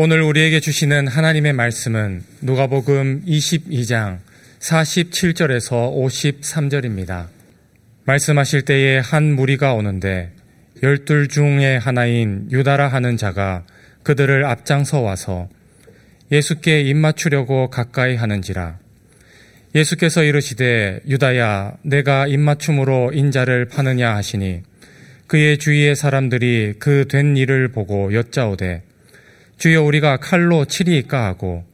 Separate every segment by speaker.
Speaker 1: 오늘 우리에게 주시는 하나님의 말씀은 누가복음 22장 47절에서 53절입니다. 말씀하실 때에 한 무리가 오는데 열둘 중의 하나인 유다라 하는 자가 그들을 앞장서 와서 예수께 입맞추려고 가까이 하는지라 예수께서 이르시되 유다야 내가 입맞춤으로 인자를 파느냐 하시니 그의 주위의 사람들이 그 된 일을 보고 여짜오되 주여 우리가 칼로 치리까 하고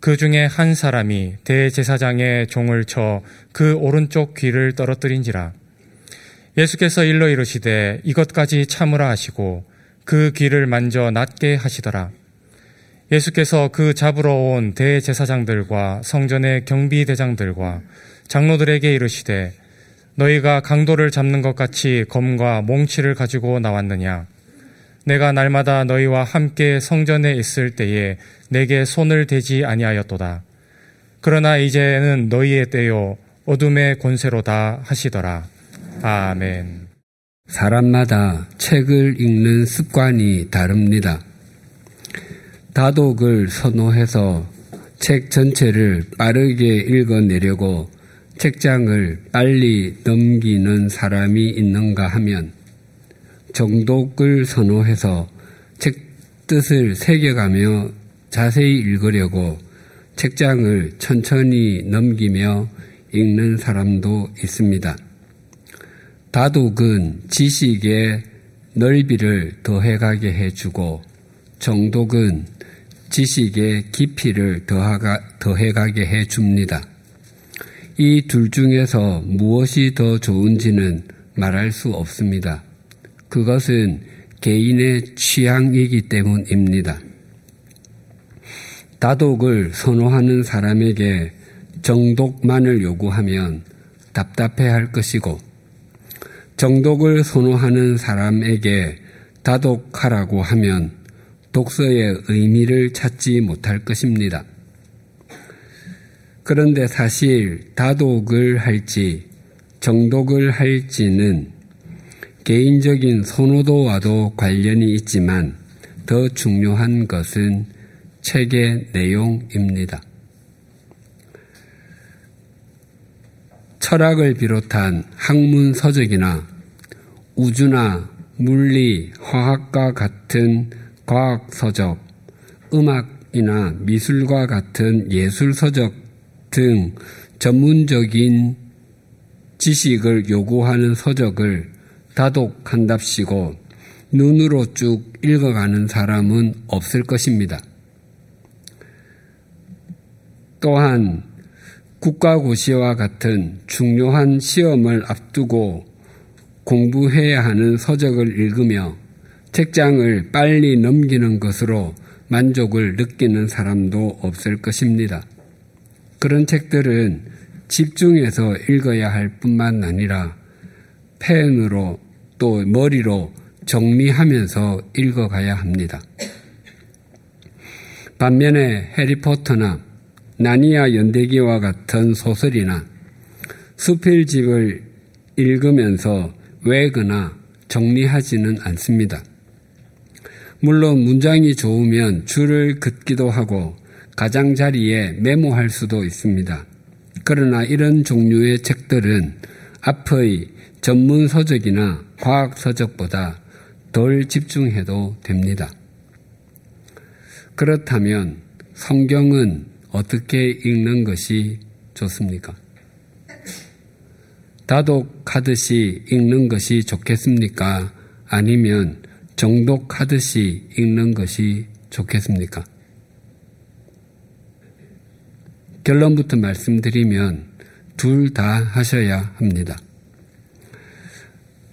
Speaker 1: 그 중에 한 사람이 대제사장의 종을 쳐 그 오른쪽 귀를 떨어뜨린지라. 예수께서 일러 이르시되 이것까지 참으라 하시고 그 귀를 만져 낫게 하시더라. 예수께서 그 잡으러 온 대제사장들과 성전의 경비대장들과 장로들에게 이르시되 너희가 강도를 잡는 것 같이 검과 몽치를 가지고 나왔느냐 내가 날마다 너희와 함께 성전에 있을 때에 내게 손을 대지 아니하였도다. 그러나 이제는 너희의 때요 어둠의 권세로다 하시더라. 아멘.
Speaker 2: 사람마다 책을 읽는 습관이 다릅니다. 다독을 선호해서 책 전체를 빠르게 읽어내려고 책장을 빨리 넘기는 사람이 있는가 하면 정독을 선호해서 책 뜻을 새겨가며 자세히 읽으려고 책장을 천천히 넘기며 읽는 사람도 있습니다. 다독은 지식의 넓이를 더해가게 해주고 정독은 지식의 깊이를 더하가, 더해가게 해줍니다. 이 둘 중에서 무엇이 더 좋은지는 말할 수 없습니다. 그것은 개인의 취향이기 때문입니다. 다독을 선호하는 사람에게 정독만을 요구하면 답답해 할 것이고, 정독을 선호하는 사람에게 다독하라고 하면 독서의 의미를 찾지 못할 것입니다. 그런데 사실 다독을 할지 정독을 할지는 개인적인 선호도와도 관련이 있지만 더 중요한 것은 책의 내용입니다. 철학을 비롯한 학문 서적이나 우주나 물리, 화학과 같은 과학 서적, 음악이나 미술과 같은 예술 서적 등 전문적인 지식을 요구하는 서적을 다독한답시고 눈으로 쭉 읽어가는 사람은 없을 것입니다. 또한 국가고시와 같은 중요한 시험을 앞두고 공부해야 하는 서적을 읽으며 책장을 빨리 넘기는 것으로 만족을 느끼는 사람도 없을 것입니다. 그런 책들은 집중해서 읽어야 할 뿐만 아니라 펜으로 또 머리로 정리하면서 읽어가야 합니다. 반면에 해리포터나 나니아 연대기와 같은 소설이나 수필집을 읽으면서 외거나 정리하지는 않습니다. 물론 문장이 좋으면 줄을 긋기도 하고 가장자리에 메모할 수도 있습니다. 그러나 이런 종류의 책들은 앞의 전문 서적이나 과학 서적보다 덜 집중해도 됩니다. 그렇다면 성경은 어떻게 읽는 것이 좋습니까? 다독하듯이 읽는 것이 좋겠습니까? 아니면 정독하듯이 읽는 것이 좋겠습니까? 결론부터 말씀드리면 둘 다 하셔야 합니다.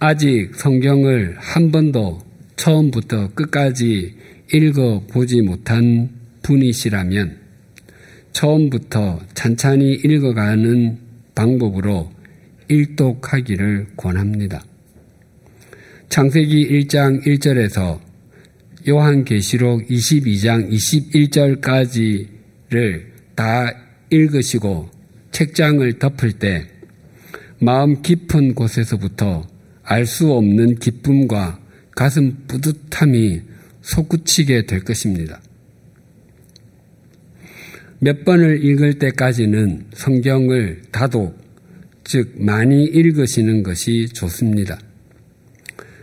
Speaker 2: 아직 성경을 한 번도 처음부터 끝까지 읽어보지 못한 분이시라면 처음부터 찬찬히 읽어가는 방법으로 일독하기를 권합니다. 창세기 1장 1절에서 요한계시록 22장 21절까지를 다 읽으시고 책장을 덮을 때 마음 깊은 곳에서부터 알 수 없는 기쁨과 가슴 뿌듯함이 솟구치게 될 것입니다. 몇 번을 읽을 때까지는 성경을 다독, 즉 많이 읽으시는 것이 좋습니다.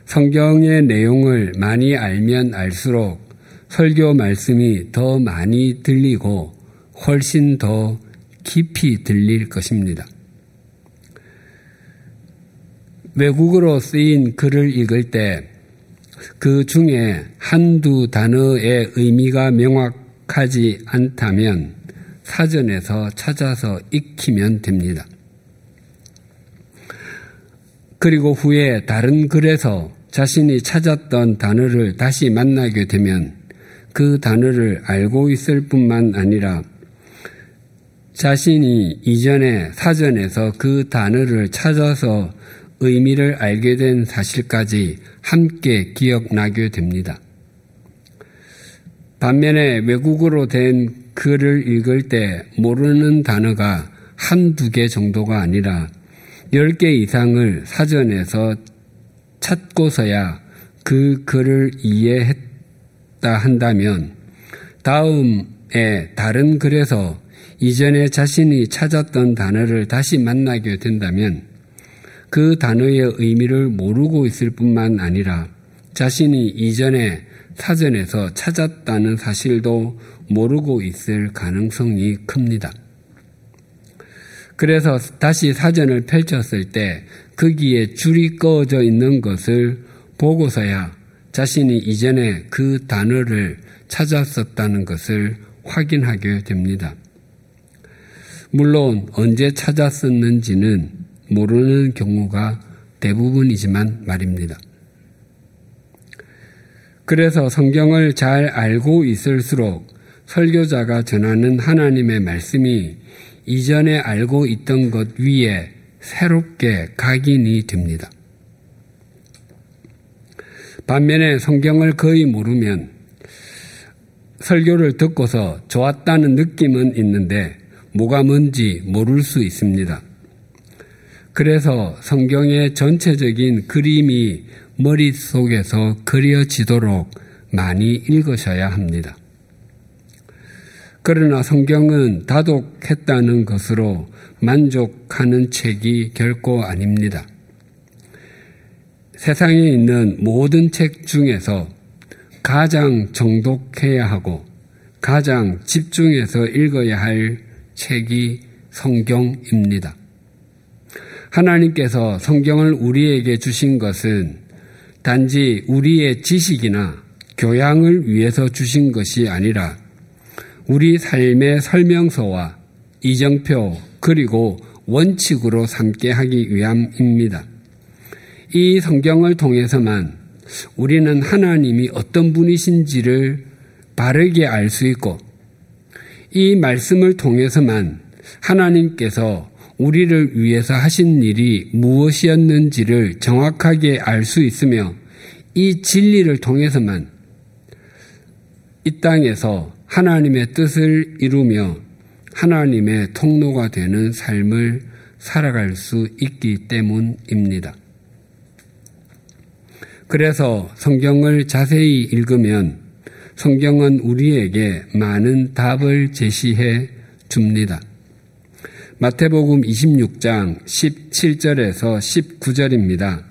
Speaker 2: 성경의 내용을 많이 알면 알수록 설교 말씀이 더 많이 들리고 훨씬 더 깊이 들릴 것입니다. 외국어로 쓰인 글을 읽을 때 그 중에 한두 단어의 의미가 명확하지 않다면 사전에서 찾아서 익히면 됩니다. 그리고 후에 다른 글에서 자신이 찾았던 단어를 다시 만나게 되면 그 단어를 알고 있을 뿐만 아니라 자신이 이전에 사전에서 그 단어를 찾아서 의미를 알게 된 사실까지 함께 기억나게 됩니다. 반면에 외국어로 된 글을 읽을 때 모르는 단어가 한두 개 정도가 아니라 열 개 이상을 사전에서 찾고서야 그 글을 이해했다 한다면 다음에 다른 글에서 이전에 자신이 찾았던 단어를 다시 만나게 된다면 그 단어의 의미를 모르고 있을 뿐만 아니라 자신이 이전에 사전에서 찾았다는 사실도 모르고 있을 가능성이 큽니다. 그래서 다시 사전을 펼쳤을 때 거기에 줄이 꺼져 있는 것을 보고서야 자신이 이전에 그 단어를 찾았었다는 것을 확인하게 됩니다. 물론 언제 찾았었는지는 모르는 경우가 대부분이지만 말입니다. 그래서 성경을 잘 알고 있을수록 설교자가 전하는 하나님의 말씀이 이전에 알고 있던 것 위에 새롭게 각인이 됩니다. 반면에 성경을 거의 모르면 설교를 듣고서 좋았다는 느낌은 있는데 뭐가 뭔지 모를 수 있습니다. 그래서 성경의 전체적인 그림이 머릿속에서 그려지도록 많이 읽으셔야 합니다. 그러나 성경은 다독했다는 것으로 만족하는 책이 결코 아닙니다. 세상에 있는 모든 책 중에서 가장 정독해야 하고 가장 집중해서 읽어야 할 책이 성경입니다. 하나님께서 성경을 우리에게 주신 것은 단지 우리의 지식이나 교양을 위해서 주신 것이 아니라 우리 삶의 설명서와 이정표 그리고 원칙으로 삼게 하기 위함입니다. 이 성경을 통해서만 우리는 하나님이 어떤 분이신지를 바르게 알 수 있고 이 말씀을 통해서만 하나님께서 우리를 위해서 하신 일이 무엇이었는지를 정확하게 알 수 있으며 이 진리를 통해서만 이 땅에서 하나님의 뜻을 이루며 하나님의 통로가 되는 삶을 살아갈 수 있기 때문입니다. 그래서 성경을 자세히 읽으면 성경은 우리에게 많은 답을 제시해 줍니다. 마태복음 26장 17절에서 19절입니다.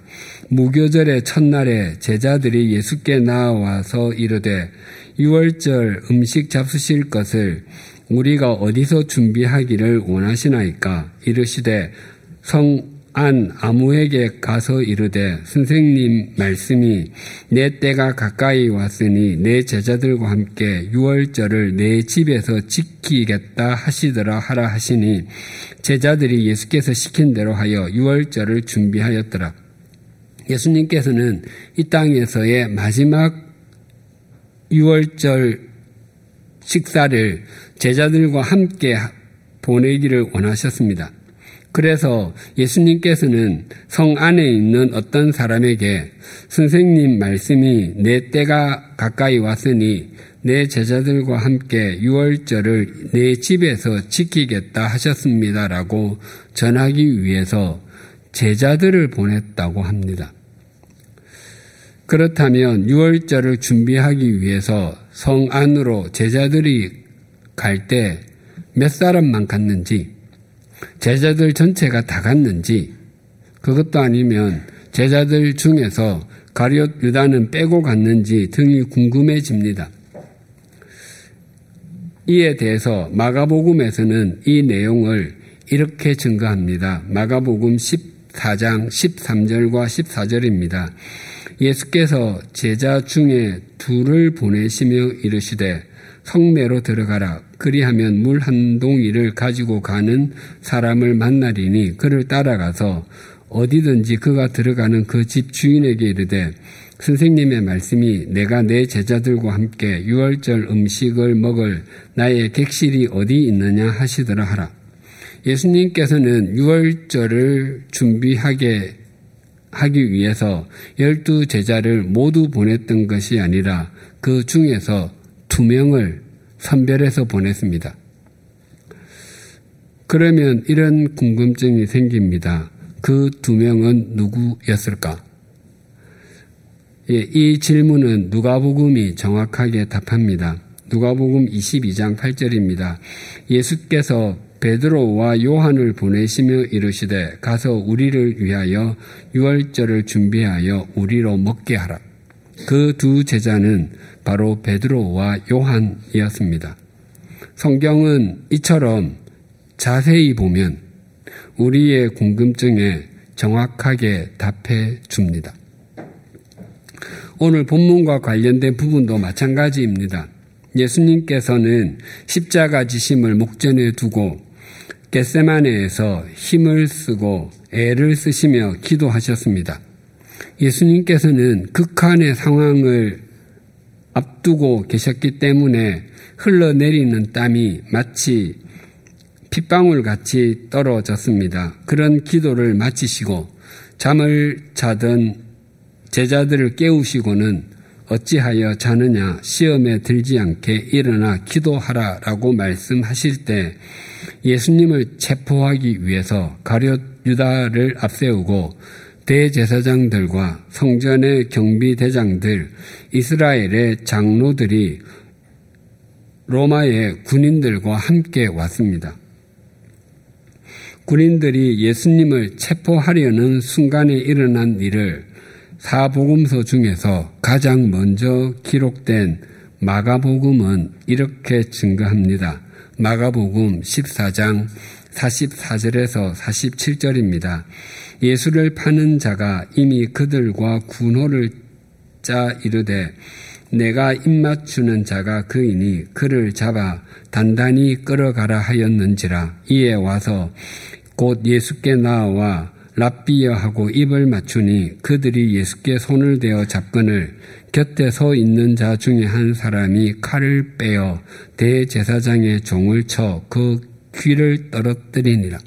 Speaker 2: 무교절의 첫날에 제자들이 예수께 나와서 이르되 유월절 음식 잡수실 것을 우리가 어디서 준비하기를 원하시나이까 이르시되 성 안 아무에게 가서 이르되 선생님 말씀이 내 때가 가까이 왔으니 내 제자들과 함께 유월절을 내 집에서 지키겠다 하시더라 하라 하시니 제자들이 예수께서 시킨 대로 하여 유월절을 준비하였더라. 예수님께서는 이 땅에서의 마지막 유월절 식사를 제자들과 함께 보내기를 원하셨습니다. 그래서 예수님께서는 성 안에 있는 어떤 사람에게 선생님 말씀이 내 때가 가까이 왔으니 내 제자들과 함께 유월절을 내 집에서 지키겠다 하셨습니다라고 전하기 위해서 제자들을 보냈다고 합니다. 그렇다면 유월절을 준비하기 위해서 성 안으로 제자들이 갈 때 몇 사람만 갔는지, 제자들 전체가 다 갔는지, 그것도 아니면 제자들 중에서 가룟 유다는 빼고 갔는지 등이 궁금해집니다. 이에 대해서 마가복음에서는 이 내용을 이렇게 증거합니다. 마가복음 14장 13절과 14절입니다. 예수께서 제자 중에 둘을 보내시며 이르시되 성내로 들어가라. 그리하면 물 한 동이를 가지고 가는 사람을 만나리니 그를 따라가서 어디든지 그가 들어가는 그 집 주인에게 이르되 선생님의 말씀이 내가 내 제자들과 함께 유월절 음식을 먹을 나의 객실이 어디 있느냐 하시더라 하라. 예수님께서는 유월절을 준비하게 하기 위해서 열두 제자를 모두 보냈던 것이 아니라 그 중에서 두 명을 선별해서 보냈습니다. 그러면 이런 궁금증이 생깁니다. 그 두 명은 누구였을까? 예, 이 질문은 누가복음이 정확하게 답합니다. 누가복음 22장 8절입니다. 예수께서 베드로와 요한을 보내시며 이르시되 가서 우리를 위하여 유월절을 준비하여 우리로 먹게 하라. 그 두 제자는 바로 베드로와 요한이었습니다. 성경은 이처럼 자세히 보면 우리의 궁금증에 정확하게 답해 줍니다. 오늘 본문과 관련된 부분도 마찬가지입니다. 예수님께서는 십자가 지심을 목전에 두고 겟세마네에서 힘을 쓰고 애를 쓰시며 기도하셨습니다. 예수님께서는 극한의 상황을 앞두고 계셨기 때문에 흘러내리는 땀이 마치 핏방울 같이 떨어졌습니다. 그런 기도를 마치시고 잠을 자던 제자들을 깨우시고는 어찌하여 자느냐 시험에 들지 않게 일어나 기도하라라고 말씀하실 때 예수님을 체포하기 위해서 가룟 유다를 앞세우고 대제사장들과 성전의 경비대장들, 이스라엘의 장로들이 로마의 군인들과 함께 왔습니다. 군인들이 예수님을 체포하려는 순간에 일어난 일을 사복음서 중에서 가장 먼저 기록된 마가복음은 이렇게 증거합니다. 마가복음 14장 44절에서 47절입니다. 예수를 파는 자가 이미 그들과 군호를 짜 이르되 내가 입맞추는 자가 그이니 그를 잡아 단단히 끌어가라 하였는지라 이에 와서 곧 예수께 나와 랍비여 하고 입을 맞추니 그들이 예수께 손을 대어 잡건을 곁에 서 있는 자 중에 한 사람이 칼을 빼어 대제사장의 종을 쳐 그 귀를 떨어뜨리니라.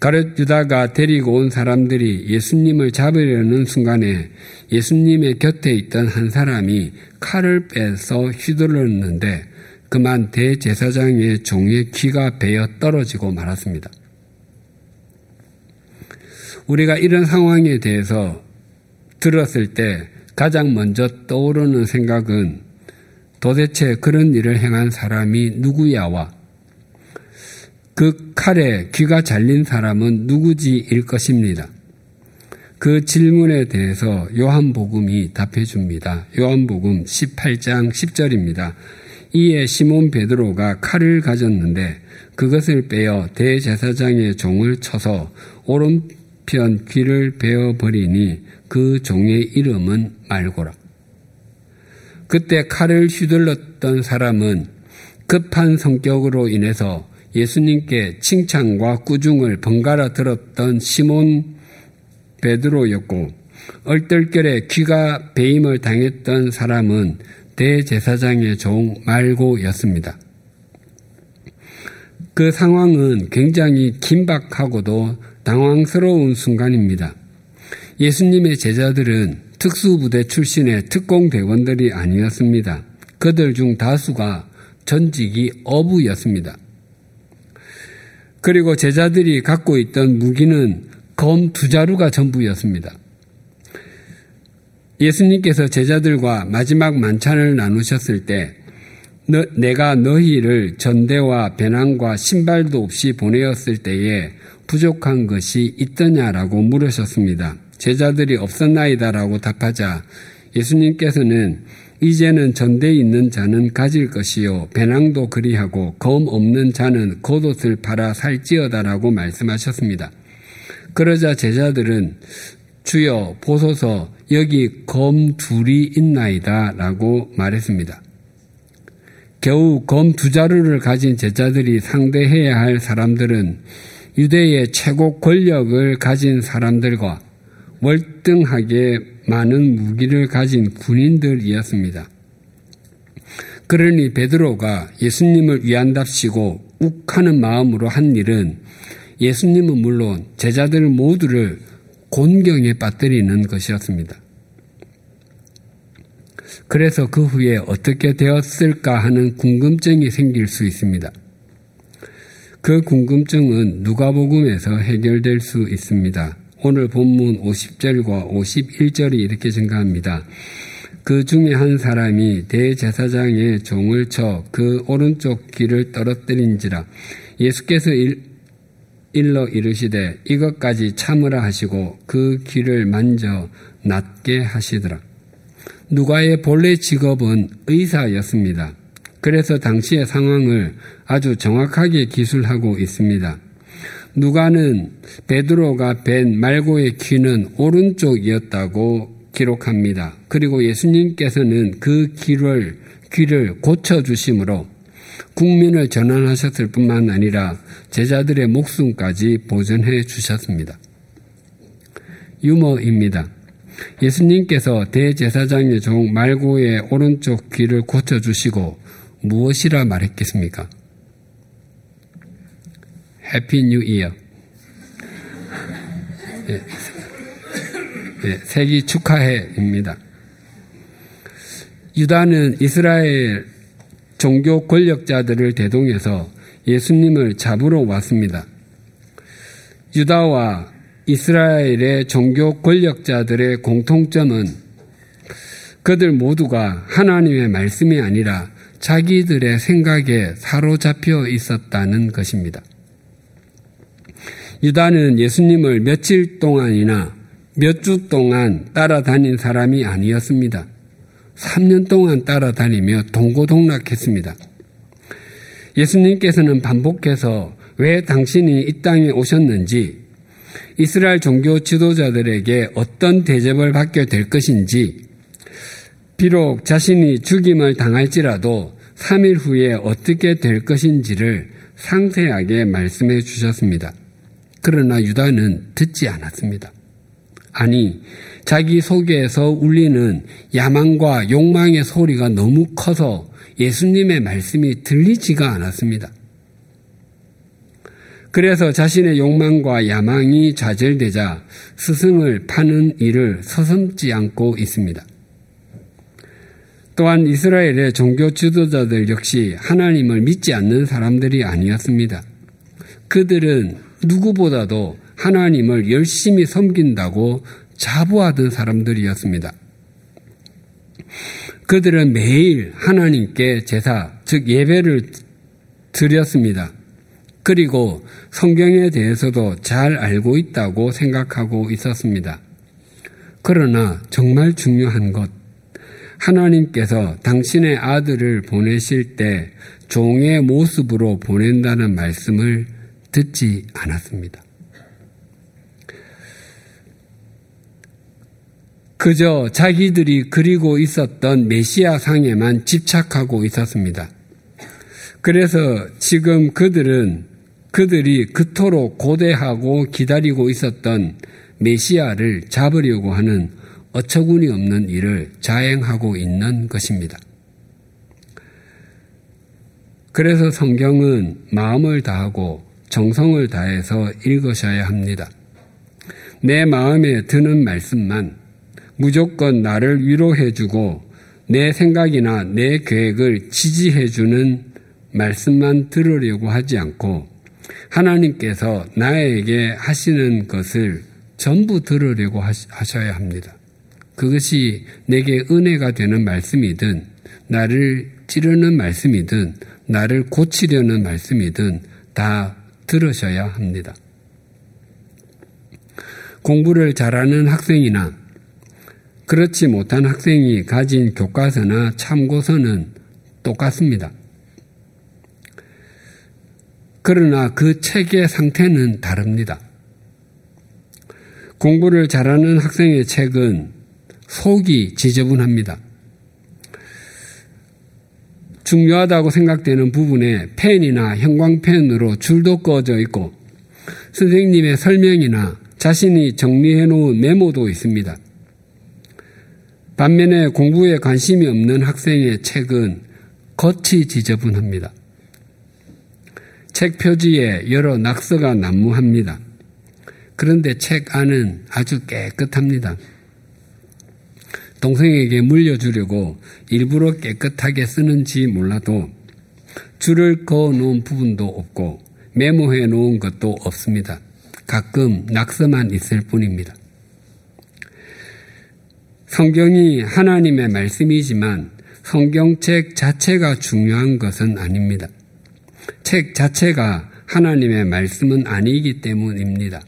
Speaker 2: 가룟 유다가 데리고 온 사람들이 예수님을 잡으려는 순간에 예수님의 곁에 있던 한 사람이 칼을 빼서 휘둘렀는데 그만 대제사장의 종의 귀가 베어 떨어지고 말았습니다. 우리가 이런 상황에 대해서 들었을 때 가장 먼저 떠오르는 생각은 도대체 그런 일을 행한 사람이 누구야와 그 칼에 귀가 잘린 사람은 누구지일 것입니다. 그 질문에 대해서 요한복음이 답해 줍니다. 요한복음 18장 10절입니다. 이에 시몬 베드로가 칼을 가졌는데 그것을 빼어 대제사장의 종을 쳐서 오른편 귀를 베어 버리니 그 종의 이름은 말고라. 그때 칼을 휘둘렀던 사람은 급한 성격으로 인해서 예수님께 칭찬과 꾸중을 번갈아 들었던 시몬 베드로였고 얼떨결에 귀가 배임을 당했던 사람은 대제사장의 종 말고였습니다. 그 상황은 굉장히 긴박하고도 당황스러운 순간입니다. 예수님의 제자들은 특수부대 출신의 특공대원들이 아니었습니다. 그들 중 다수가 전직이 어부였습니다. 그리고 제자들이 갖고 있던 무기는 검 두 자루가 전부였습니다. 예수님께서 제자들과 마지막 만찬을 나누셨을 때 너, 내가 너희를 전대와 배낭과 신발도 없이 보내었을 때에 부족한 것이 있더냐라고 물으셨습니다. 제자들이 없었나이다라고 답하자 예수님께서는 이제는 전대에 있는 자는 가질 것이요 배낭도 그리하고 검 없는 자는 겉옷을 팔아 살지어다라고 말씀하셨습니다. 그러자 제자들은 주여 보소서 여기 검 둘이 있나이다라고 말했습니다. 겨우 검 두 자루를 가진 제자들이 상대해야 할 사람들은 유대의 최고 권력을 가진 사람들과 월등하게 많은 무기를 가진 군인들이었습니다. 그러니 베드로가 예수님을 위한답시고 욱하는 마음으로 한 일은 예수님은 물론 제자들 모두를 곤경에 빠뜨리는 것이었습니다. 그래서 그 후에 어떻게 되었을까 하는 궁금증이 생길 수 있습니다. 그 궁금증은 누가복음에서 해결될 수 있습니다. 오늘 본문 50절과 51절이 이렇게 증가합니다. 그 중에 한 사람이 대제사장의 종을 쳐 그 오른쪽 귀를 떨어뜨린지라 예수께서 일, 일러 이르시되 이것까지 참으라 하시고 그 귀를 만져 낫게 하시더라. 누가의 본래 직업은 의사였습니다. 그래서 당시의 상황을 아주 정확하게 기술하고 있습니다. 누가는 베드로가 벤 말고의 귀는 오른쪽이었다고 기록합니다. 그리고 예수님께서는 그 귀를 귀를 고쳐 주심으로 국민을 전환하셨을 뿐만 아니라 제자들의 목숨까지 보존해 주셨습니다. 유머입니다. 예수님께서 대제사장의 종 말고의 오른쪽 귀를 고쳐주시고 무엇이라 말했겠습니까? Happy New Ear. 세기 축하해입니다. 유다는 이스라엘 종교 권력자들을 대동해서 예수님을 잡으러 왔습니다. 유다와 이스라엘의 종교 권력자들의 공통점은 그들 모두가 하나님의 말씀이 아니라 자기들의 생각에 사로잡혀 있었다는 것입니다. 유다는 예수님을 며칠 동안이나 몇 주 동안 따라다닌 사람이 아니었습니다. 3년 동안 따라다니며 동고동락했습니다. 예수님께서는 반복해서 왜 당신이 이 땅에 오셨는지 이스라엘 종교 지도자들에게 어떤 대접을 받게 될 것인지, 비록 자신이 죽임을 당할지라도 3일 후에 어떻게 될 것인지를 상세하게 말씀해 주셨습니다. 그러나 유다는 듣지 않았습니다. 아니, 자기 속에서 울리는 야망과 욕망의 소리가 너무 커서 예수님의 말씀이 들리지가 않았습니다. 그래서 자신의 욕망과 야망이 좌절되자 스승을 파는 일을 서슴지 않고 있습니다. 또한 이스라엘의 종교 지도자들 역시 하나님을 믿지 않는 사람들이 아니었습니다. 그들은 누구보다도 하나님을 열심히 섬긴다고 자부하던 사람들이었습니다. 그들은 매일 하나님께 제사, 즉 예배를 드렸습니다. 그리고 성경에 대해서도 잘 알고 있다고 생각하고 있었습니다. 그러나 정말 중요한 것, 하나님께서 당신의 아들을 보내실 때 종의 모습으로 보낸다는 말씀을 듣지 않았습니다. 그저 자기들이 그리고 있었던 메시아 상에만 집착하고 있었습니다. 그래서 지금 그들은 그들이 그토록 고대하고 기다리고 있었던 메시아를 잡으려고 하는 어처구니 없는 일을 자행하고 있는 것입니다. 그래서 성경은 마음을 다하고 정성을 다해서 읽으셔야 합니다. 내 마음에 드는 말씀만 무조건 나를 위로해주고 내 생각이나 내 계획을 지지해주는 말씀만 들으려고 하지 않고 하나님께서 나에게 하시는 것을 전부 들으려고 하셔야 합니다. 그것이 내게 은혜가 되는 말씀이든 나를 찌르는 말씀이든 나를 고치려는 말씀이든 다 들으셔야 합니다. 공부를 잘하는 학생이나 그렇지 못한 학생이 가진 교과서나 참고서는 똑같습니다. 그러나 그 책의 상태는 다릅니다. 공부를 잘하는 학생의 책은 속이 지저분합니다. 중요하다고 생각되는 부분에 펜이나 형광펜으로 줄도 꺼져 있고 선생님의 설명이나 자신이 정리해 놓은 메모도 있습니다. 반면에 공부에 관심이 없는 학생의 책은 겉이 지저분합니다. 책 표지에 여러 낙서가 난무합니다. 그런데 책 안은 아주 깨끗합니다. 동생에게 물려주려고 일부러 깨끗하게 쓰는지 몰라도 줄을 그어 놓은 부분도 없고 메모해 놓은 것도 없습니다. 가끔 낙서만 있을 뿐입니다. 성경이 하나님의 말씀이지만 성경책 자체가 중요한 것은 아닙니다. 책 자체가 하나님의 말씀은 아니기 때문입니다.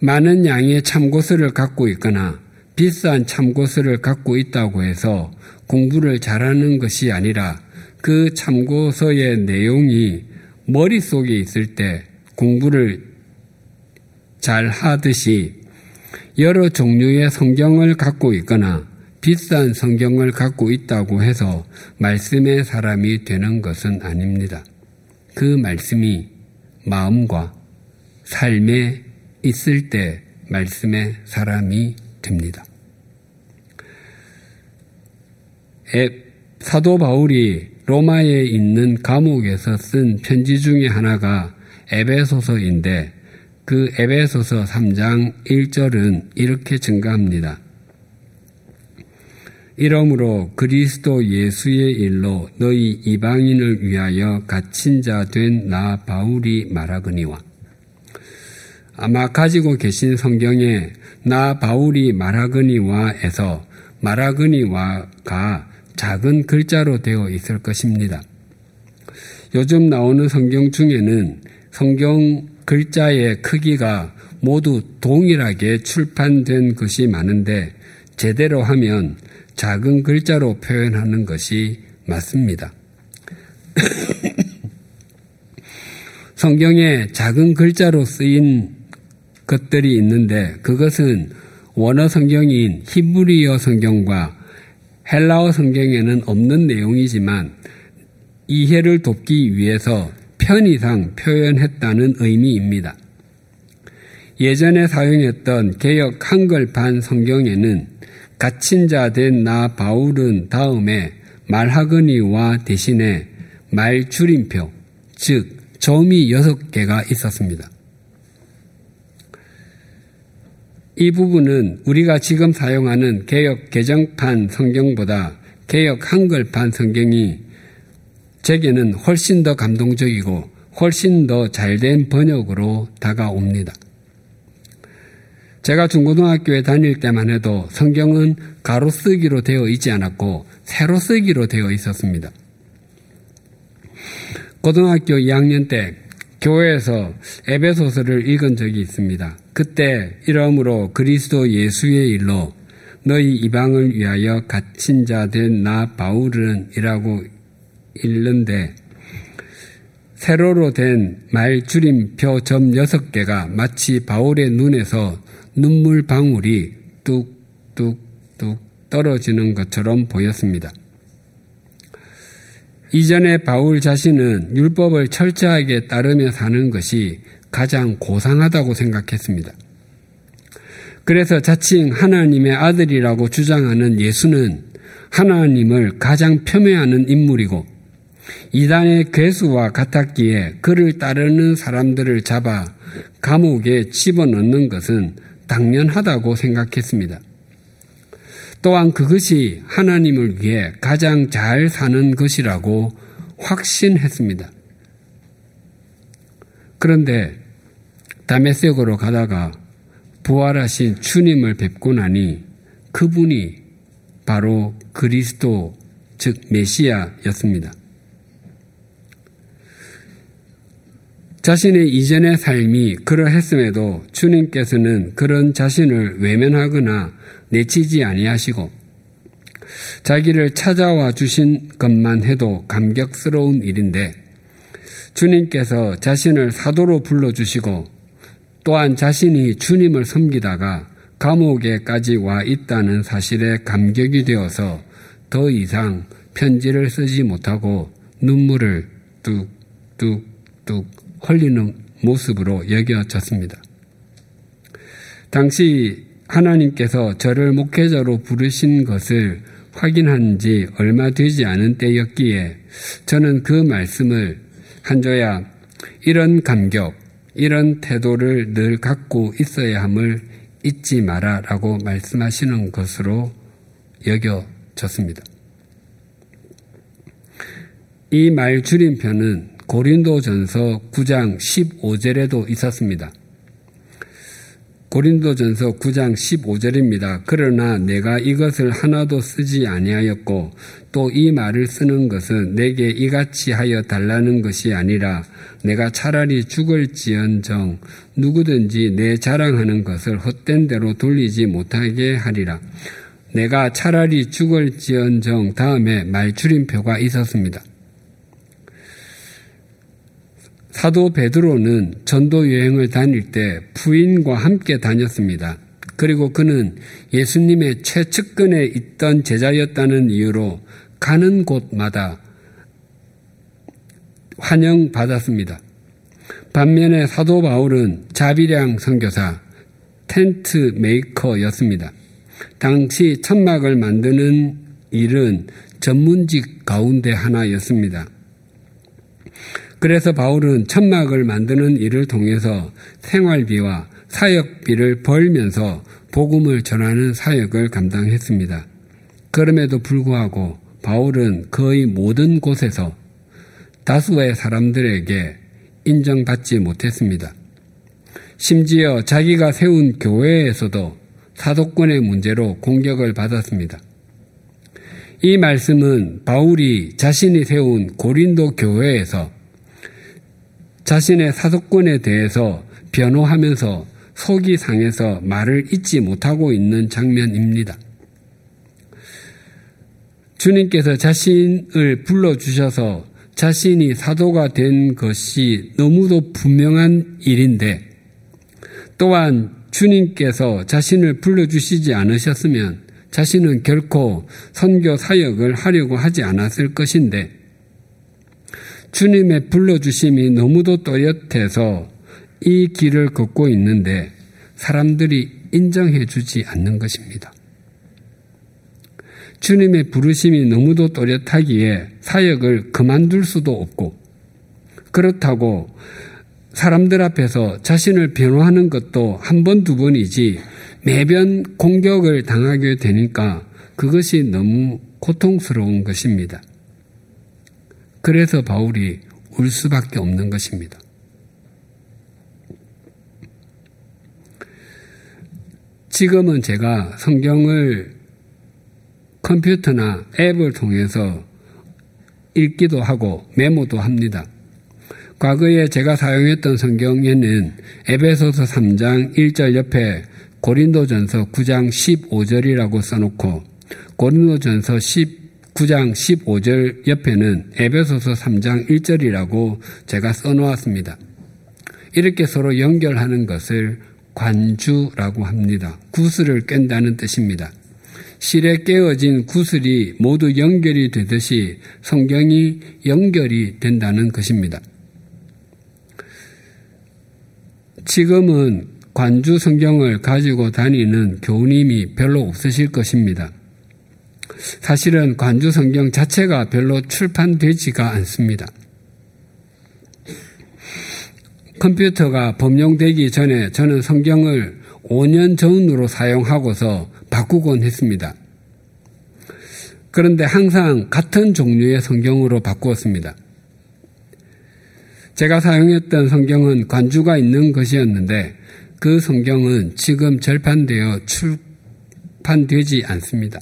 Speaker 2: 많은 양의 참고서를 갖고 있거나 비싼 참고서를 갖고 있다고 해서 공부를 잘하는 것이 아니라 그 참고서의 내용이 머릿속에 있을 때 공부를 잘 하듯이 여러 종류의 성경을 갖고 있거나 비싼 성경을 갖고 있다고 해서 말씀의 사람이 되는 것은 아닙니다. 그 말씀이 마음과 삶에 있을 때 말씀의 사람이 됩니다. 사도 바울이 로마에 있는 감옥에서 쓴 편지 중에 하나가 에베소서인데 그 에베소서 3장 1절은 이렇게 증가합니다. 이러므로 그리스도 예수의 일로 너희 이방인을 위하여 갇힌 자 된 나 바울이 말하거니와 아마 가지고 계신 성경에 나 바울이 말하거니와에서 말하거니와가 작은 글자로 되어 있을 것입니다. 요즘 나오는 성경 중에는 성경 글자의 크기가 모두 동일하게 출판된 것이 많은데 제대로 하면 작은 글자로 표현하는 것이 맞습니다. 성경에 작은 글자로 쓰인 것들이 있는데 그것은 원어 성경인 히브리어 성경과 헬라어 성경에는 없는 내용이지만 이해를 돕기 위해서 편의상 표현했다는 의미입니다. 예전에 사용했던 개혁 한글판 성경에는 갇힌 자 된 나 바울은 다음에 말하거니와 대신에 말 줄임표, 즉 점이 여섯 개가 있었습니다. 이 부분은 우리가 지금 사용하는 개혁 개정판 성경보다 개혁 한글판 성경이 제게는 훨씬 더 감동적이고 훨씬 더 잘된 번역으로 다가옵니다. 제가 중고등학교에 다닐 때만 해도 성경은 가로 쓰기로 되어 있지 않았고 세로 쓰기로 되어 있었습니다. 고등학교 2학년 때 교회에서 에베소서를 읽은 적이 있습니다. 그때 이러므로 그리스도 예수의 일로 너희 이방을 위하여 갇힌 자 된 나 바울은 이라고 읽는데 세로로 된 말 줄임표 점 6개가 마치 바울의 눈에서 눈물 방울이 뚝뚝뚝 떨어지는 것처럼 보였습니다. 이전에 바울 자신은 율법을 철저하게 따르며 사는 것이 가장 고상하다고 생각했습니다. 그래서 자칭 하나님의 아들이라고 주장하는 예수는 하나님을 가장 폄훼하는 인물이고 이단의 괴수와 같았기에 그를 따르는 사람들을 잡아 감옥에 집어넣는 것은 당연하다고 생각했습니다. 또한 그것이 하나님을 위해 가장 잘 사는 것이라고 확신했습니다. 그런데 다메섹으로 가다가 부활하신 주님을 뵙고 나니 그분이 바로 그리스도, 즉 메시아였습니다. 자신의 이전의 삶이 그러했음에도 주님께서는 그런 자신을 외면하거나 내치지 아니하시고 자기를 찾아와 주신 것만 해도 감격스러운 일인데 주님께서 자신을 사도로 불러주시고 또한 자신이 주님을 섬기다가 감옥에까지 와 있다는 사실에 감격이 되어서 더 이상 편지를 쓰지 못하고 눈물을 뚝뚝뚝 흘리는 모습으로 여겨졌습니다. 당시 하나님께서 저를 목회자로 부르신 것을 확인한 지 얼마 되지 않은 때였기에 저는 그 말씀을 한조야 이런 감격, 이런 태도를 늘 갖고 있어야 함을 잊지 마라 라고 말씀하시는 것으로 여겨졌습니다. 이 말 줄임표는 고린도 전서 9장 15절에도 있었습니다. 고린도전서 9장 15절입니다. 그러나 내가 이것을 하나도 쓰지 아니하였고 또 이 말을 쓰는 것은 내게 이같이 하여 달라는 것이 아니라 내가 차라리 죽을지언정 누구든지 내 자랑하는 것을 헛된 대로 돌리지 못하게 하리라. 내가 차라리 죽을지언정 다음에 말줄임표가 있었습니다. 사도 베드로는 전도 여행을 다닐 때 부인과 함께 다녔습니다. 그리고 그는 예수님의 최측근에 있던 제자였다는 이유로 가는 곳마다 환영받았습니다. 반면에 사도 바울은 자비량 선교사, 텐트 메이커였습니다. 당시 천막을 만드는 일은 전문직 가운데 하나였습니다. 그래서 바울은 천막을 만드는 일을 통해서 생활비와 사역비를 벌면서 복음을 전하는 사역을 감당했습니다. 그럼에도 불구하고 바울은 거의 모든 곳에서 다수의 사람들에게 인정받지 못했습니다. 심지어 자기가 세운 교회에서도 사도권의 문제로 공격을 받았습니다. 이 말씀은 바울이 자신이 세운 고린도 교회에서 자신의 사도권에 대해서 변호하면서 속이 상해서 말을 잊지 못하고 있는 장면입니다. 주님께서 자신을 불러주셔서 자신이 사도가 된 것이 너무도 분명한 일인데 또한 주님께서 자신을 불러주시지 않으셨으면 자신은 결코 선교 사역을 하려고 하지 않았을 것인데 주님의 불러주심이 너무도 또렷해서 이 길을 걷고 있는데 사람들이 인정해 주지 않는 것입니다. 주님의 부르심이 너무도 또렷하기에 사역을 그만둘 수도 없고 그렇다고 사람들 앞에서 자신을 변호하는 것도 한 번, 두 번이지 매번 공격을 당하게 되니까 그것이 너무 고통스러운 것입니다. 그래서 바울이 울 수밖에 없는 것입니다. 지금은 제가 성경을 컴퓨터나 앱을 통해서 읽기도 하고 메모도 합니다. 과거에 제가 사용했던 성경에는 에베소서 3장 1절 옆에 고린도전서 9장 15절이라고 써놓고 고린도전서 10 9장 15절 옆에는 에베소서 3장 1절이라고 제가 써놓았습니다. 이렇게 서로 연결하는 것을 관주라고 합니다. 구슬을 깬다는 뜻입니다. 실에 깨어진 구슬이 모두 연결이 되듯이 성경이 연결이 된다는 것입니다. 지금은 관주 성경을 가지고 다니는 교우님이 별로 없으실 것입니다. 사실은 관주 성경 자체가 별로 출판되지가 않습니다. 컴퓨터가 범용되기 전에 저는 성경을 5년 전으로 사용하고서 바꾸곤 했습니다. 그런데 항상 같은 종류의 성경으로 바꾸었습니다. 제가 사용했던 성경은 관주가 있는 것이었는데 그 성경은 지금 절판되어 출판되지 않습니다.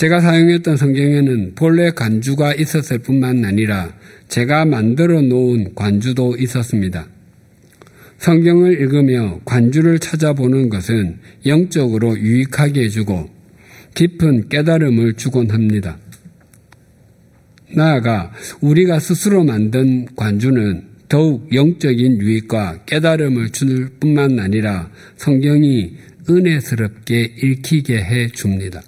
Speaker 2: 제가 사용했던 성경에는 본래 관주가 있었을 뿐만 아니라 제가 만들어 놓은 관주도 있었습니다. 성경을 읽으며 관주를 찾아보는 것은 영적으로 유익하게 해주고 깊은 깨달음을 주곤 합니다. 나아가 우리가 스스로 만든 관주는 더욱 영적인 유익과 깨달음을 줄 뿐만 아니라 성경이 은혜스럽게 읽히게 해 줍니다.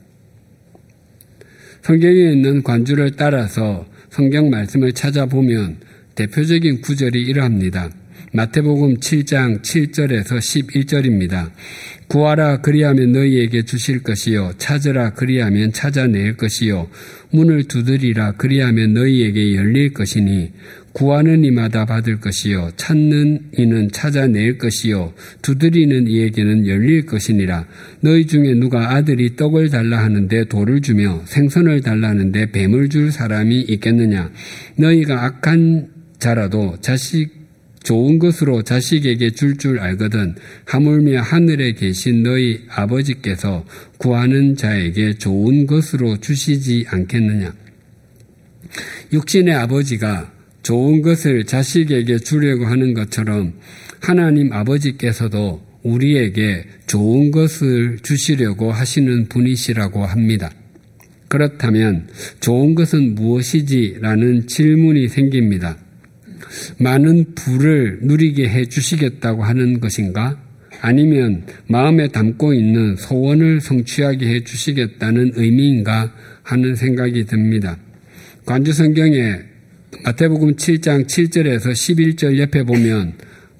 Speaker 2: 성경에 있는 관주를 따라서 성경 말씀을 찾아보면 대표적인 구절이 이러합니다. 마태복음 7장 7절에서 11절입니다. 구하라 그리하면 너희에게 주실 것이요 찾으라 그리하면 찾아낼 것이요 문을 두드리라 그리하면 너희에게 열릴 것이니 구하는 이마다 받을 것이요 찾는 이는 찾아낼 것이요 두드리는 이에게는 열릴 것이니라 너희 중에 누가 아들이 떡을 달라 하는데 돌을 주며 생선을 달라 하는데 뱀을 줄 사람이 있겠느냐 너희가 악한 자라도 자식 좋은 것으로 자식에게 줄줄 줄 알거든 하물며 하늘에 계신 너희 아버지께서 구하는 자에게 좋은 것으로 주시지 않겠느냐. 육신의 아버지가 좋은 것을 자식에게 주려고 하는 것처럼 하나님 아버지께서도 우리에게 좋은 것을 주시려고 하시는 분이시라고 합니다. 그렇다면 좋은 것은 무엇이지? 라는 질문이 생깁니다. 많은 부를 누리게 해 주시겠다고 하는 것인가? 아니면 마음에 담고 있는 소원을 성취하게 해 주시겠다는 의미인가 하는 생각이 듭니다. 관주 성경에 마태복음 7장 7절에서 11절 옆에 보면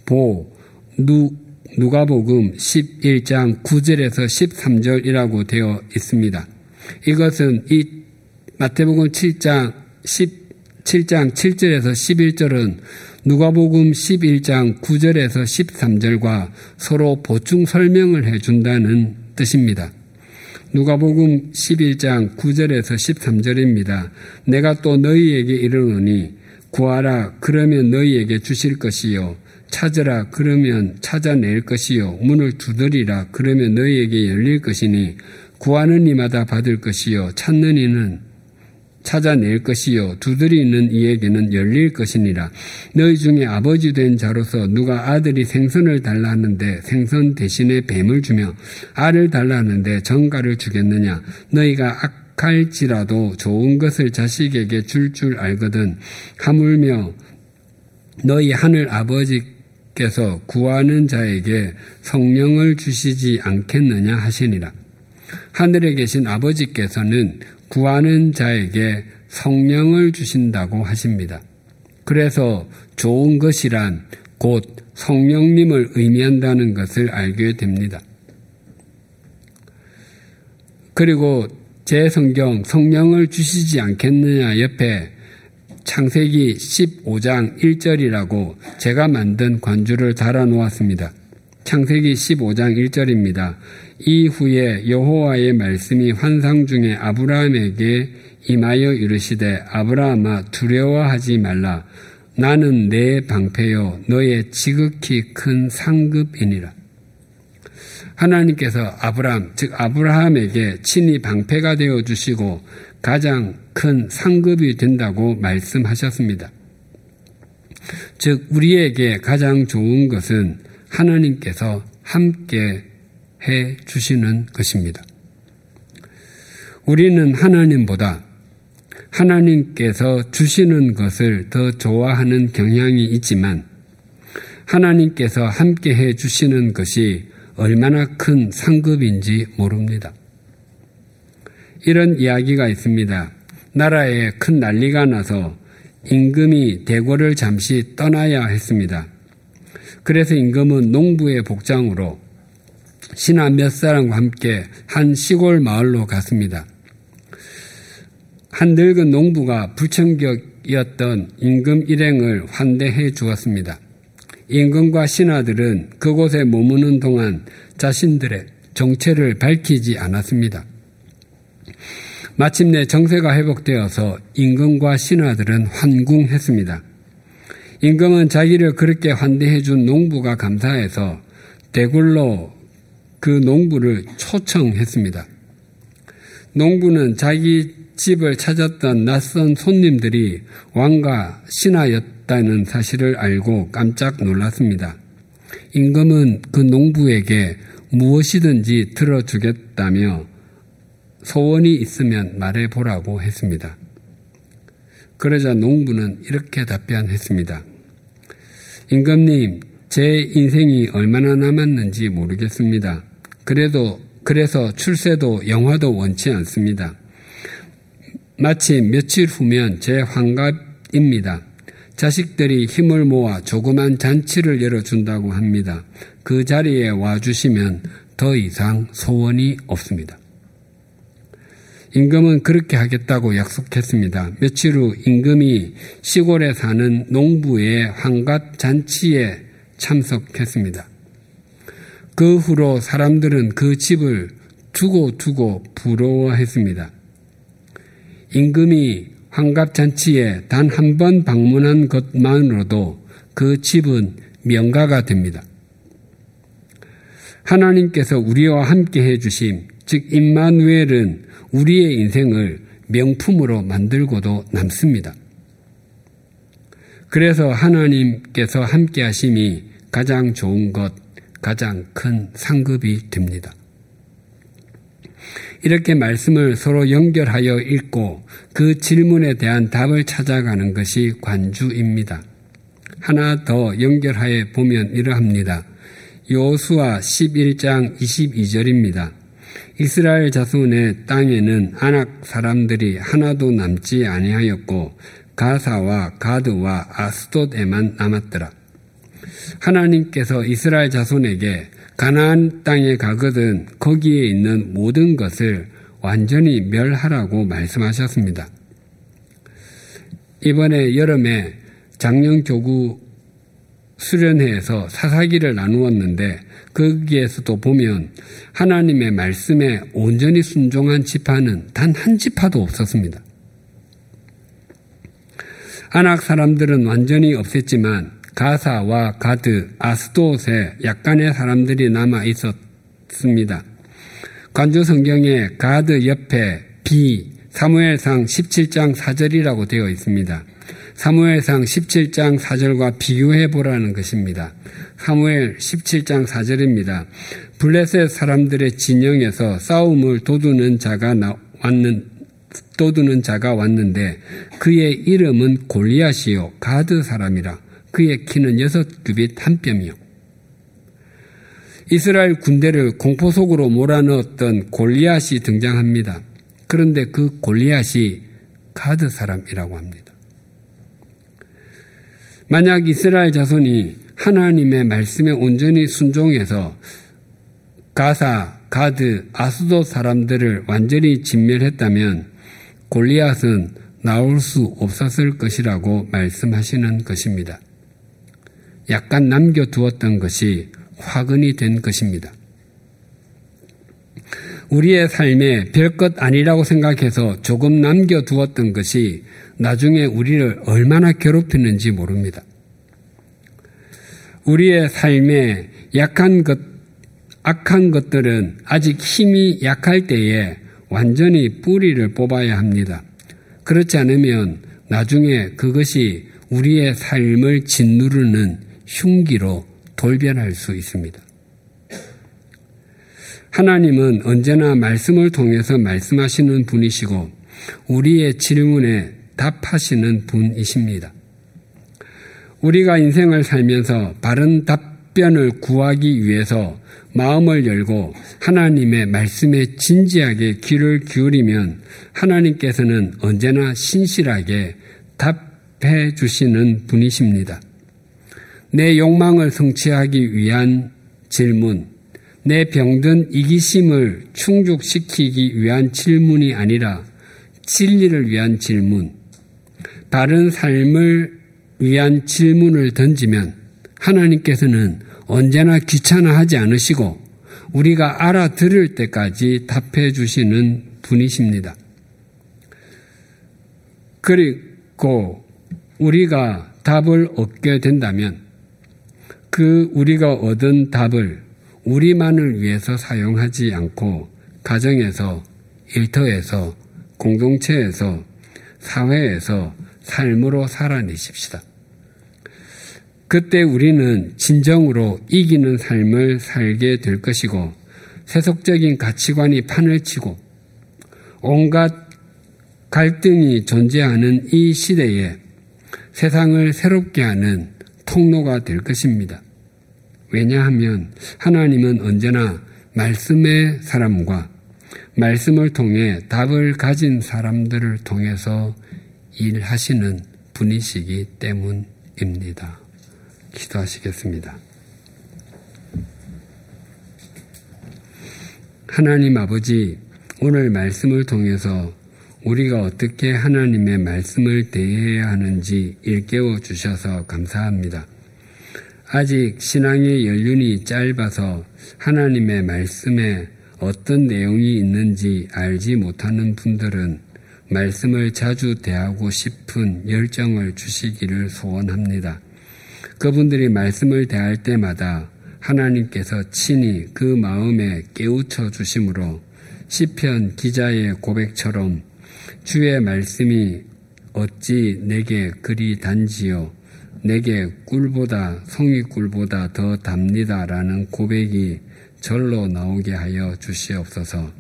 Speaker 2: 보, 누, 누가복음 11장 9절에서 13절이라고 되어 있습니다. 이것은 이 마태복음 7장 10 7장 7절에서 11절은 누가복음 11장 9절에서 13절과 서로 보충 설명을 해 준다는 뜻입니다. 누가복음 11장 9절에서 13절입니다. 내가 또 너희에게 이르노니 구하라 그러면 너희에게 주실 것이요. 찾으라 그러면 찾아낼 것이요. 문을 두드리라 그러면 너희에게 열릴 것이니 구하는 이마다 받을 것이요. 찾는 이는 찾아낼 것이요. 두드리는 이에게는 열릴 것이니라. 너희 중에 아버지 된 자로서 누가 아들이 생선을 달라 하는데 생선 대신에 뱀을 주며 알을 달라 하는데 정가를 주겠느냐? 너희가 악할지라도 좋은 것을 자식에게 줄줄 줄 알거든. 하물며 너희 하늘 아버지께서 구하는 자에게 성령을 주시지 않겠느냐 하시니라. 하늘에 계신 아버지께서는 구하는 자에게 성령을 주신다고 하십니다. 그래서 좋은 것이란 곧 성령님을 의미한다는 것을 알게 됩니다. 그리고 제 성경 성령을 주시지 않겠느냐 옆에 창세기 15장 1절이라고 제가 만든 관주를 달아 놓았습니다. 창세기 15장 1절입니다. 이후에 여호와의 말씀이 환상 중에 아브라함에게 임하여 이르시되 아브라함아 두려워하지 말라 나는 내 방패요 너의 지극히 큰 상급이니라. 하나님께서 아브라함 즉 아브라함에게 친히 방패가 되어 주시고 가장 큰 상급이 된다고 말씀하셨습니다. 즉 우리에게 가장 좋은 것은 하나님께서 함께 해 주시는 것입니다. 우리는 하나님보다 하나님께서 주시는 것을 더 좋아하는 경향이 있지만 하나님께서 함께 해 주시는 것이 얼마나 큰 상급인지 모릅니다. 이런 이야기가 있습니다. 나라에 큰 난리가 나서 임금이 대궐을 잠시 떠나야 했습니다. 그래서 임금은 농부의 복장으로 신하 몇 사람과 함께 한 시골 마을로 갔습니다. 한 늙은 농부가 불청격이었던 임금 일행을 환대해 주었습니다. 임금과 신하들은 그곳에 머무는 동안 자신들의 정체를 밝히지 않았습니다. 마침내 정세가 회복되어서 임금과 신하들은 환궁했습니다. 임금은 자기를 그렇게 환대해 준 농부가 감사해서 대굴로 그 농부를 초청했습니다. 농부는 자기 집을 찾았던 낯선 손님들이 왕과 신하였다는 사실을 알고 깜짝 놀랐습니다. 임금은 그 농부에게 무엇이든지 들어주겠다며 소원이 있으면 말해보라고 했습니다. 그러자 농부는 이렇게 답변했습니다. 임금님, 제 인생이 얼마나 남았는지 모르겠습니다. 그래도, 그래서 출세도 영화도 원치 않습니다. 마침 며칠 후면 제 환갑입니다. 자식들이 힘을 모아 조그만 잔치를 열어준다고 합니다. 그 자리에 와주시면 더 이상 소원이 없습니다. 임금은 그렇게 하겠다고 약속했습니다. 며칠 후 임금이 시골에 사는 농부의 환갑 잔치에 참석했습니다. 그 후로 사람들은 그 집을 두고 두고 부러워했습니다. 임금이 환갑 잔치에 단 한 번 방문한 것만으로도 그 집은 명가가 됩니다. 하나님께서 우리와 함께 해주심, 즉, 임마누엘은 우리의 인생을 명품으로 만들고도 남습니다. 그래서 하나님께서 함께 하심이 가장 좋은 것, 가장 큰 상급이 됩니다. 이렇게 말씀을 서로 연결하여 읽고 그 질문에 대한 답을 찾아가는 것이 관주입니다. 하나 더 연결하여 보면 이러합니다. 요수와 11장 22절입니다. 이스라엘 자손의 땅에는 아낙 사람들이 하나도 남지 아니하였고 가사와 가드와 아스돗에만 남았더라. 하나님께서 이스라엘 자손에게 가나안 땅에 가거든 거기에 있는 모든 것을 완전히 멸하라고 말씀하셨습니다. 이번에 여름에 작년 교구 수련회에서 사사기를 나누었는데 거기에서도 보면 하나님의 말씀에 온전히 순종한 지파는 단 한 지파도 없었습니다. 아낙 사람들은 완전히 없앴지만 가사와 가드, 아스도스에 약간의 사람들이 남아 있었습니다. 관주 성경에 가드 옆에 비, 사무엘상 17장 4절이라고 되어 있습니다. 사무엘상 17장 4절과 비교해 보라는 것입니다. 사무엘 17장 4절입니다. 블레셋 사람들의 진영에서 싸움을 도두는 자가 왔는 도두는 자가 왔는데 그의 이름은 골리앗이요 가드 사람이라 그의 키는 여섯 규빗 한 뼘이요. 이스라엘 군대를 공포 속으로 몰아넣었던 골리앗이 등장합니다. 그런데 그 골리앗이 가드 사람이라고 합니다. 만약 이스라엘 자손이 하나님의 말씀에 온전히 순종해서 가사, 가드, 아수도 사람들을 완전히 진멸했다면 골리앗은 나올 수 없었을 것이라고 말씀하시는 것입니다. 약간 남겨두었던 것이 화근이 된 것입니다. 우리의 삶에 별것 아니라고 생각해서 조금 남겨두었던 것이 나중에 우리를 얼마나 괴롭히는지 모릅니다. 우리의 삶에 약한 것, 악한 것들은 아직 힘이 약할 때에 완전히 뿌리를 뽑아야 합니다. 그렇지 않으면 나중에 그것이 우리의 삶을 짓누르는 흉기로 돌변할 수 있습니다. 하나님은 언제나 말씀을 통해서 말씀하시는 분이시고 우리의 질문에 답하시는 분이십니다. 우리가 인생을 살면서 바른 답변을 구하기 위해서 마음을 열고 하나님의 말씀에 진지하게 귀를 기울이면 하나님께서는 언제나 신실하게 답해 주시는 분이십니다. 내 욕망을 성취하기 위한 질문, 내 병든 이기심을 충족시키기 위한 질문이 아니라 진리를 위한 질문, 바른 삶을 위한 질문을 던지면 하나님께서는 언제나 귀찮아하지 않으시고 우리가 알아들을 때까지 답해 주시는 분이십니다. 그리고 우리가 답을 얻게 된다면 그 우리가 얻은 답을 우리만을 위해서 사용하지 않고 가정에서 일터에서 공동체에서 사회에서 삶으로 살아내십시다. 그때 우리는 진정으로 이기는 삶을 살게 될 것이고 세속적인 가치관이 판을 치고 온갖 갈등이 존재하는 이 시대에 세상을 새롭게 하는 통로가 될 것입니다. 왜냐하면 하나님은 언제나 말씀의 사람과 말씀을 통해 답을 가진 사람들을 통해서 일하시는 분이시기 때문입니다. 기도하시겠습니다. 하나님 아버지, 오늘 말씀을 통해서 우리가 어떻게 하나님의 말씀을 대해야 하는지 일깨워 주셔서 감사합니다. 아직 신앙의 연륜이 짧아서 하나님의 말씀에 어떤 내용이 있는지 알지 못하는 분들은 말씀을 자주 대하고 싶은 열정을 주시기를 소원합니다. 그분들이 말씀을 대할 때마다 하나님께서 친히 그 마음에 깨우쳐 주심으로 시편 기자의 고백처럼 주의 말씀이 어찌 내게 그리 단지요 내게 꿀보다 성이 꿀보다 더 답니다라는 고백이 절로 나오게 하여 주시옵소서.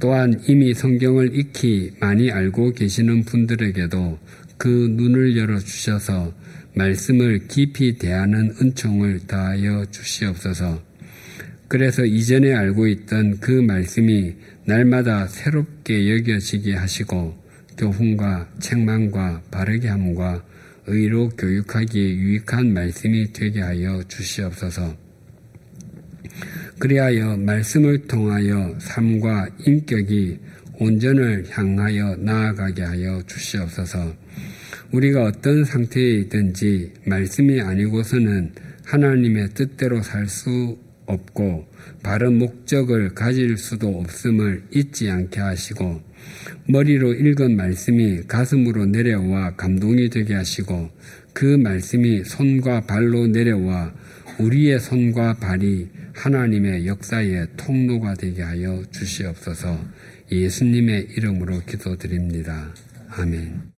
Speaker 2: 또한 이미 성경을 익히 많이 알고 계시는 분들에게도 그 눈을 열어 주셔서 말씀을 깊이 대하는 은총을 다하여 주시옵소서. 그래서 이전에 알고 있던 그 말씀이 날마다 새롭게 여겨지게 하시고 교훈과 책망과 바르게 함과 의로 교육하기에 유익한 말씀이 되게 하여 주시옵소서. 그리하여 말씀을 통하여 삶과 인격이 온전을 향하여 나아가게 하여 주시옵소서. 우리가 어떤 상태에 있든지 말씀이 아니고서는 하나님의 뜻대로 살 수 없고 바른 목적을 가질 수도 없음을 잊지 않게 하시고 머리로 읽은 말씀이 가슴으로 내려와 감동이 되게 하시고 그 말씀이 손과 발로 내려와 우리의 손과 발이 하나님의 역사의 통로가 되게 하여 주시옵소서 예수님의 이름으로 기도드립니다. 아멘.